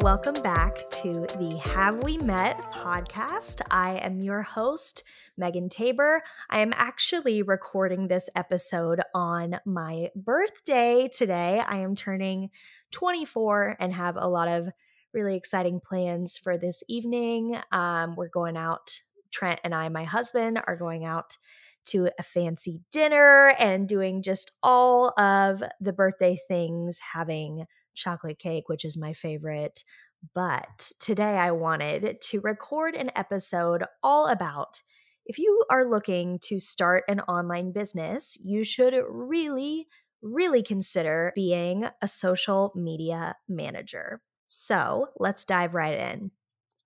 welcome back to the Have We Met podcast. I am your host, Megan Tabor. I am actually recording this episode on my birthday today. I am turning 24 and have a lot of really exciting plans for this evening. Um, we're going out, Trent and I, my husband, are going out to a fancy dinner and doing just all of the birthday things, having chocolate cake, which is my favorite. But today I wanted to record an episode all about if you are looking to start an online business, you should really, really consider being a social media manager. So let's dive right in.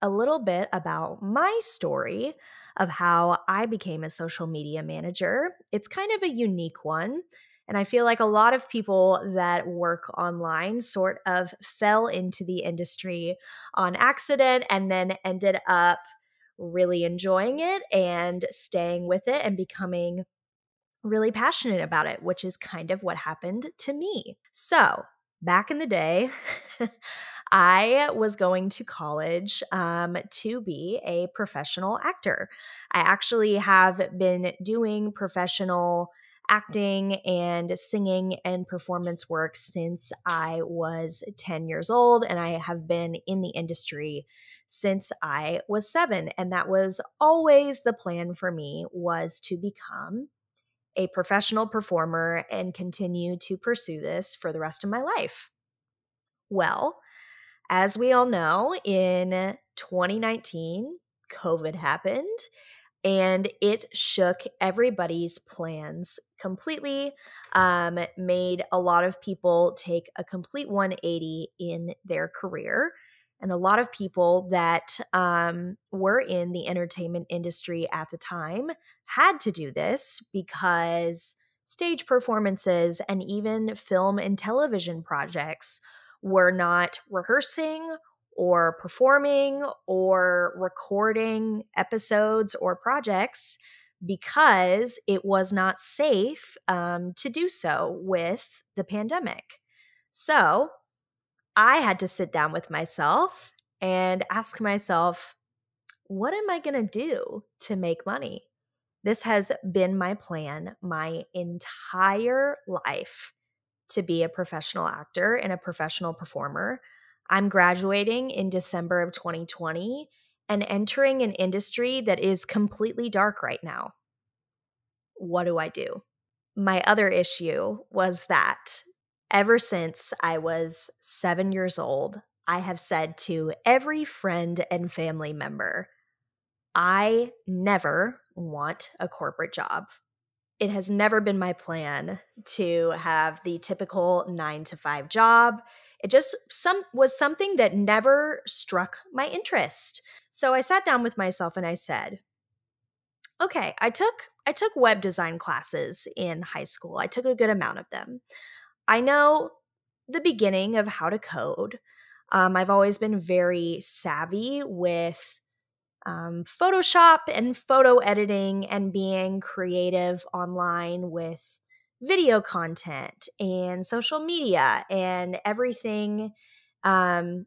A little bit about my story of how I became a social media manager. It's kind of a unique one. And I feel like a lot of people that work online sort of fell into the industry on accident and then ended up really enjoying it and staying with it and becoming really passionate about it, which is kind of what happened to me. So, back in the day, I was going to college um, to be a professional actor. I actually have been doing professional acting and singing and performance work since I was 10 years old, and I have been in the industry since I was 7 and that was always the plan for me was to become a professional performer and continue to pursue this for the rest of my life. Well, as we all know, in 2019, COVID happened and it shook everybody's plans completely um, made a lot of people take a complete 180 in their career and a lot of people that um, were in the entertainment industry at the time had to do this because stage performances and even film and television projects were not rehearsing or performing or recording episodes or projects because it was not safe um, to do so with the pandemic. So I had to sit down with myself and ask myself, what am I going to do to make money? This has been my plan my entire life to be a professional actor and a professional performer. I'm graduating in December of 2020 and entering an industry that is completely dark right now. What do I do? My other issue was that ever since I was seven years old, I have said to every friend and family member, I never want a corporate job. It has never been my plan to have the typical nine to five job it just some was something that never struck my interest. So I sat down with myself and I said, "Okay, I took I took web design classes in high school. I took a good amount of them. I know the beginning of how to code. Um, I've always been very savvy with um, Photoshop and photo editing and being creative online with video content and social media and everything um,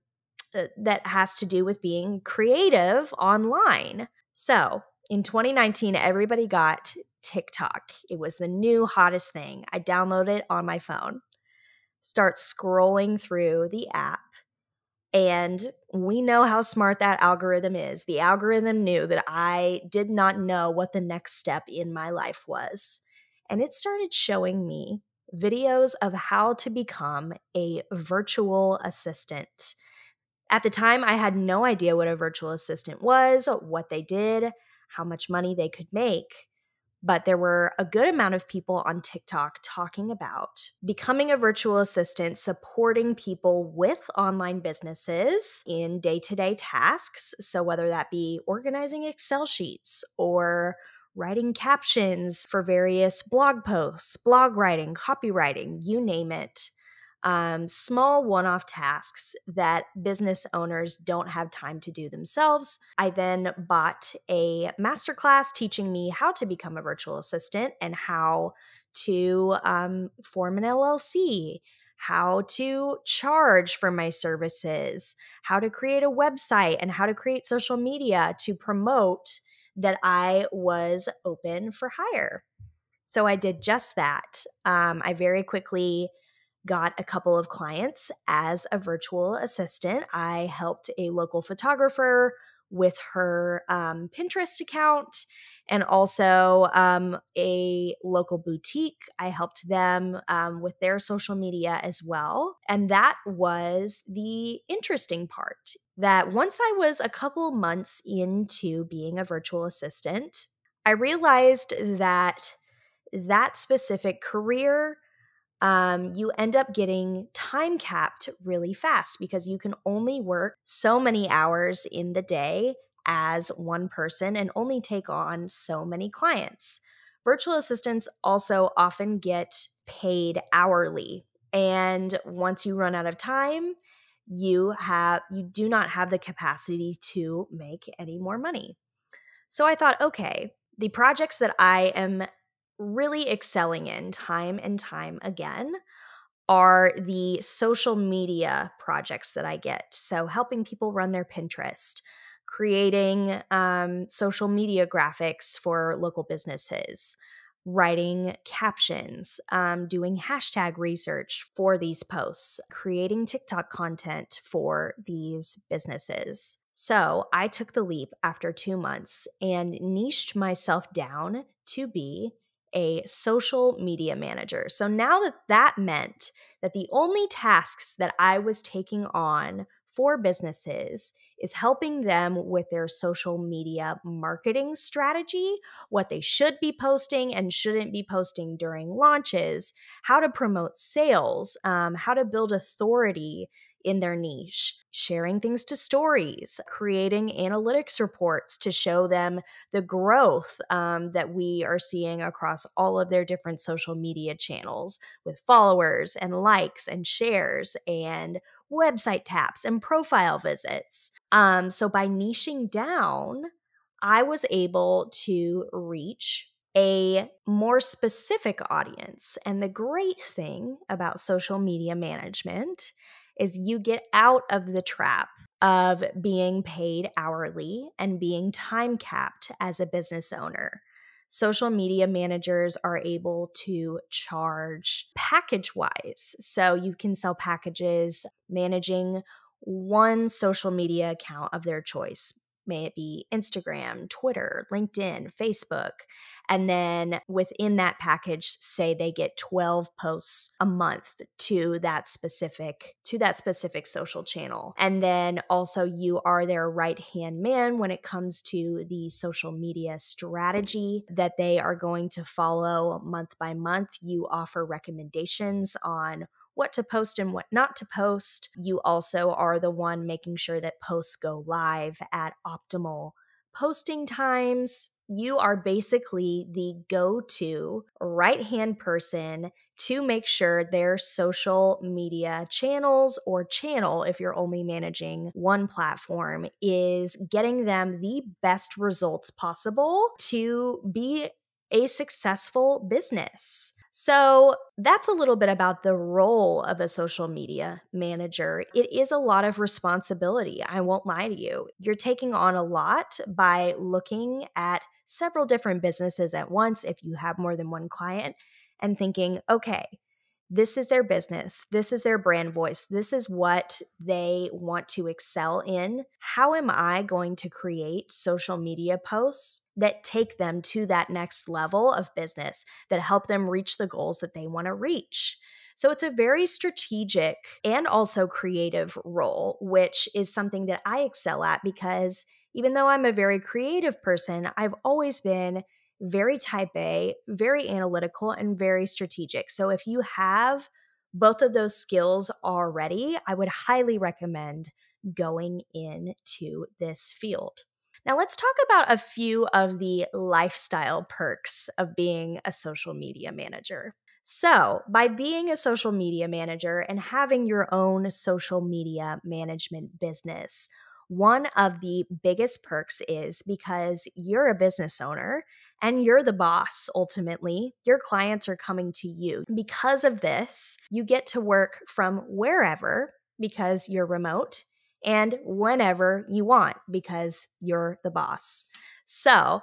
uh, that has to do with being creative online. So in 2019, everybody got TikTok. It was the new hottest thing. I downloaded it on my phone, start scrolling through the app. And we know how smart that algorithm is. The algorithm knew that I did not know what the next step in my life was and it started showing me videos of how to become a virtual assistant. At the time, I had no idea what a virtual assistant was, what they did, how much money they could make. But there were a good amount of people on TikTok talking about becoming a virtual assistant, supporting people with online businesses in day to day tasks. So, whether that be organizing Excel sheets or writing captions for various blog posts, blog writing, copywriting, you name it. Um, small one off tasks that business owners don't have time to do themselves. I then bought a masterclass teaching me how to become a virtual assistant and how to um, form an LLC, how to charge for my services, how to create a website, and how to create social media to promote that I was open for hire. So I did just that. Um, I very quickly got a couple of clients as a virtual assistant. I helped a local photographer with her um, Pinterest account and also um, a local boutique. I helped them um, with their social media as well. And that was the interesting part that once I was a couple months into being a virtual assistant, I realized that that specific career um, you end up getting time capped really fast because you can only work so many hours in the day as one person and only take on so many clients. Virtual assistants also often get paid hourly. And once you run out of time, you have you do not have the capacity to make any more money. So I thought, okay, the projects that I am really excelling in time and time again are the social media projects that I get. So, helping people run their Pinterest, creating um, social media graphics for local businesses, writing captions, um, doing hashtag research for these posts, creating TikTok content for these businesses. So I took the leap after two months and niched myself down to be a social media manager. So now that that meant that the only tasks that I was taking on for businesses is helping them with their social media marketing strategy, what they should be posting and shouldn't be posting during launches, how to promote sales, um, how to build authority in their niche, sharing things to stories, creating analytics reports to show them the growth um, that we are seeing across all of their different social media channels with followers and likes and shares and website taps and profile visits. Um, so by niching down, I was able to reach a more specific audience. And the great thing about social media management is you get out of the trap of being paid hourly and being time capped as a business owner. Social media managers are able to charge package wise. So you can sell packages managing one social media account of their choice may it be Instagram, Twitter, LinkedIn, Facebook. And then within that package, say they get 12 posts a month to that specific to that specific social channel. And then also you are their right-hand man when it comes to the social media strategy that they are going to follow month by month. You offer recommendations on what to post and what not to post. You also are the one making sure that posts go live at optimal posting times. You are basically the go to right hand person to make sure their social media channels or channel, if you're only managing one platform, is getting them the best results possible to be a successful business. So that's a little bit about the role of a social media manager. It is a lot of responsibility. I won't lie to you. You're taking on a lot by looking at several different businesses at once if you have more than one client and thinking, okay, this is their business. This is their brand voice. This is what they want to excel in. How am I going to create social media posts that take them to that next level of business that help them reach the goals that they want to reach? So it's a very strategic and also creative role, which is something that I excel at because even though I'm a very creative person, I've always been very type A, very analytical, and very strategic. So if you have both of those skills already, I would highly recommend going into this field. Now, let's talk about a few of the lifestyle perks of being a social media manager. So, by being a social media manager and having your own social media management business, one of the biggest perks is because you're a business owner and you're the boss ultimately. Your clients are coming to you. Because of this, you get to work from wherever because you're remote and whenever you want because you're the boss. So,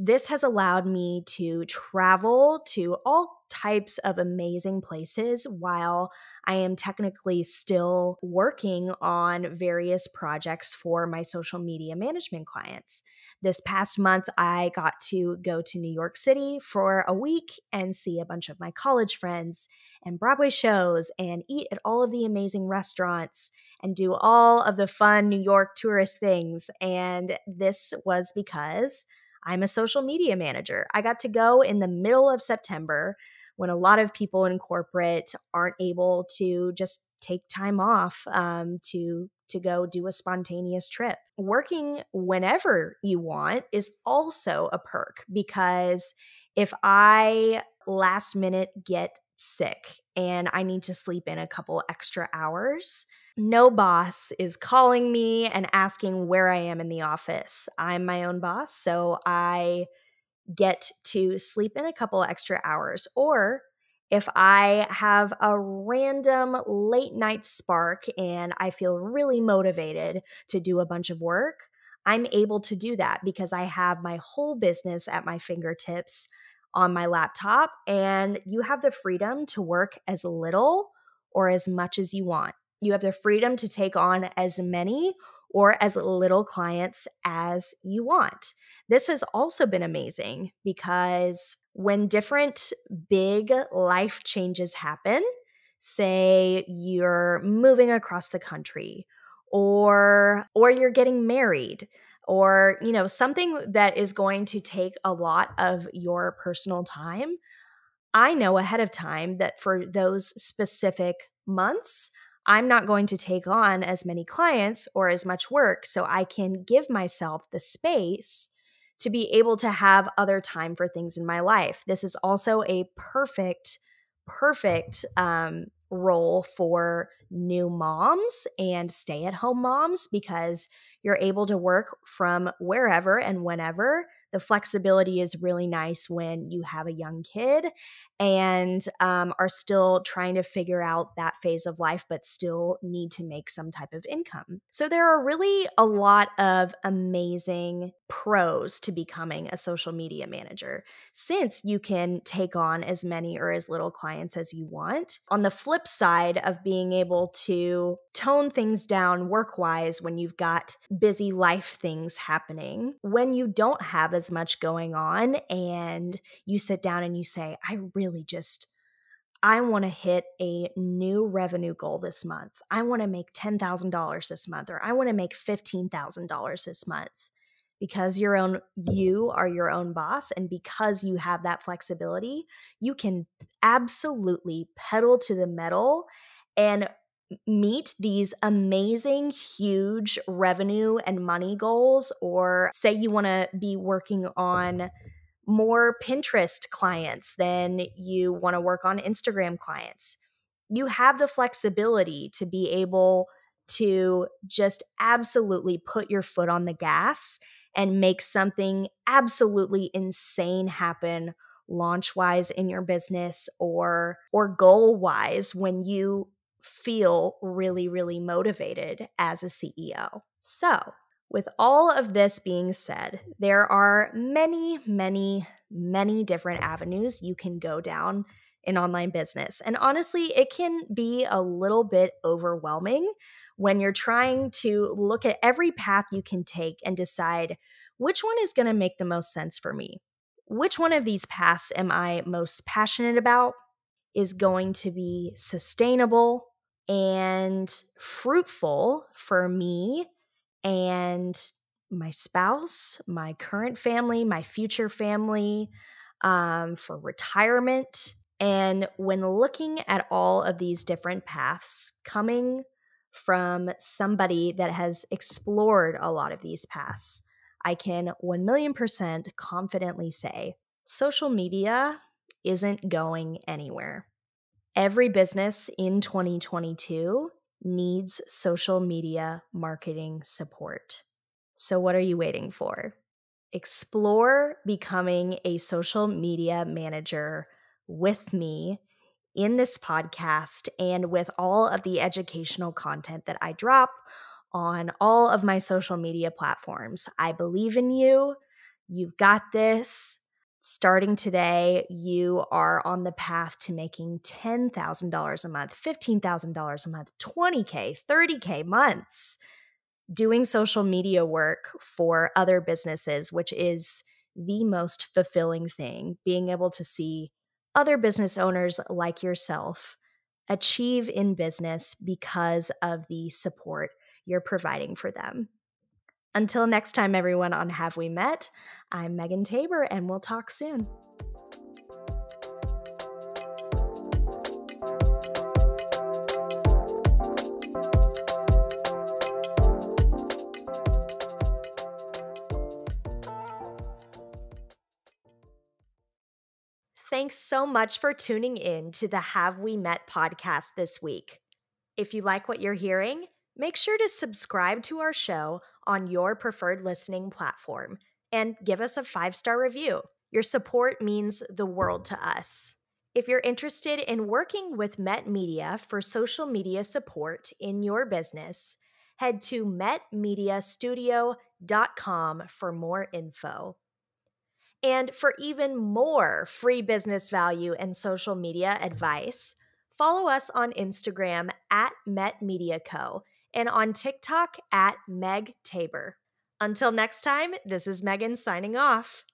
this has allowed me to travel to all types of amazing places while I am technically still working on various projects for my social media management clients. This past month, I got to go to New York City for a week and see a bunch of my college friends and Broadway shows and eat at all of the amazing restaurants and do all of the fun New York tourist things. And this was because I'm a social media manager. I got to go in the middle of September when a lot of people in corporate aren't able to just take time off um, to to go do a spontaneous trip. Working whenever you want is also a perk because if I last minute get sick and I need to sleep in a couple extra hours, no boss is calling me and asking where I am in the office. I'm my own boss, so I get to sleep in a couple extra hours. Or if I have a random late night spark and I feel really motivated to do a bunch of work, I'm able to do that because I have my whole business at my fingertips on my laptop, and you have the freedom to work as little or as much as you want. You have the freedom to take on as many or as little clients as you want. This has also been amazing because when different big life changes happen, say you're moving across the country or or you're getting married or you know something that is going to take a lot of your personal time i know ahead of time that for those specific months I'm not going to take on as many clients or as much work. So I can give myself the space to be able to have other time for things in my life. This is also a perfect, perfect um, role for new moms and stay at home moms because you're able to work from wherever and whenever. The flexibility is really nice when you have a young kid and um, are still trying to figure out that phase of life, but still need to make some type of income. So, there are really a lot of amazing pros to becoming a social media manager since you can take on as many or as little clients as you want. On the flip side of being able to tone things down work wise when you've got busy life things happening, when you don't have as much going on and you sit down and you say, I really just I want to hit a new revenue goal this month. I want to make $10,000 this month or I want to make $15,000 this month. Because your own you are your own boss and because you have that flexibility, you can absolutely pedal to the metal and meet these amazing, huge revenue and money goals, or say you want to be working on more Pinterest clients than you want to work on Instagram clients. You have the flexibility to be able to just absolutely put your foot on the gas and make something absolutely insane happen launch wise in your business or or goal wise when you feel really, really motivated as a CEO. So, with all of this being said, there are many, many, many different avenues you can go down in online business. And honestly, it can be a little bit overwhelming when you're trying to look at every path you can take and decide which one is going to make the most sense for me. Which one of these paths am I most passionate about? Is going to be sustainable, and fruitful for me and my spouse, my current family, my future family, um, for retirement. And when looking at all of these different paths, coming from somebody that has explored a lot of these paths, I can 1 million percent confidently say social media isn't going anywhere every business in 2022 needs social media marketing support. So, what are you waiting for? Explore becoming a social media manager with me in this podcast and with all of the educational content that I drop on all of my social media platforms. I believe in you. You've got this. Starting today, you are on the path to making $10,000 a month, $15,000 a month, 20K, 30K months doing social media work for other businesses, which is the most fulfilling thing. Being able to see other business owners like yourself achieve in business because of the support you're providing for them. Until next time, everyone, on Have We Met, I'm Megan Tabor, and we'll talk soon. Thanks so much for tuning in to the Have We Met podcast this week. If you like what you're hearing, make sure to subscribe to our show on your preferred listening platform and give us a five star review. Your support means the world to us. If you're interested in working with Met Media for social media support in your business, head to metmediastudio.com for more info. And for even more free business value and social media advice, follow us on Instagram at MetMediaCo and on TikTok at Meg Tabor. Until next time, this is Megan signing off.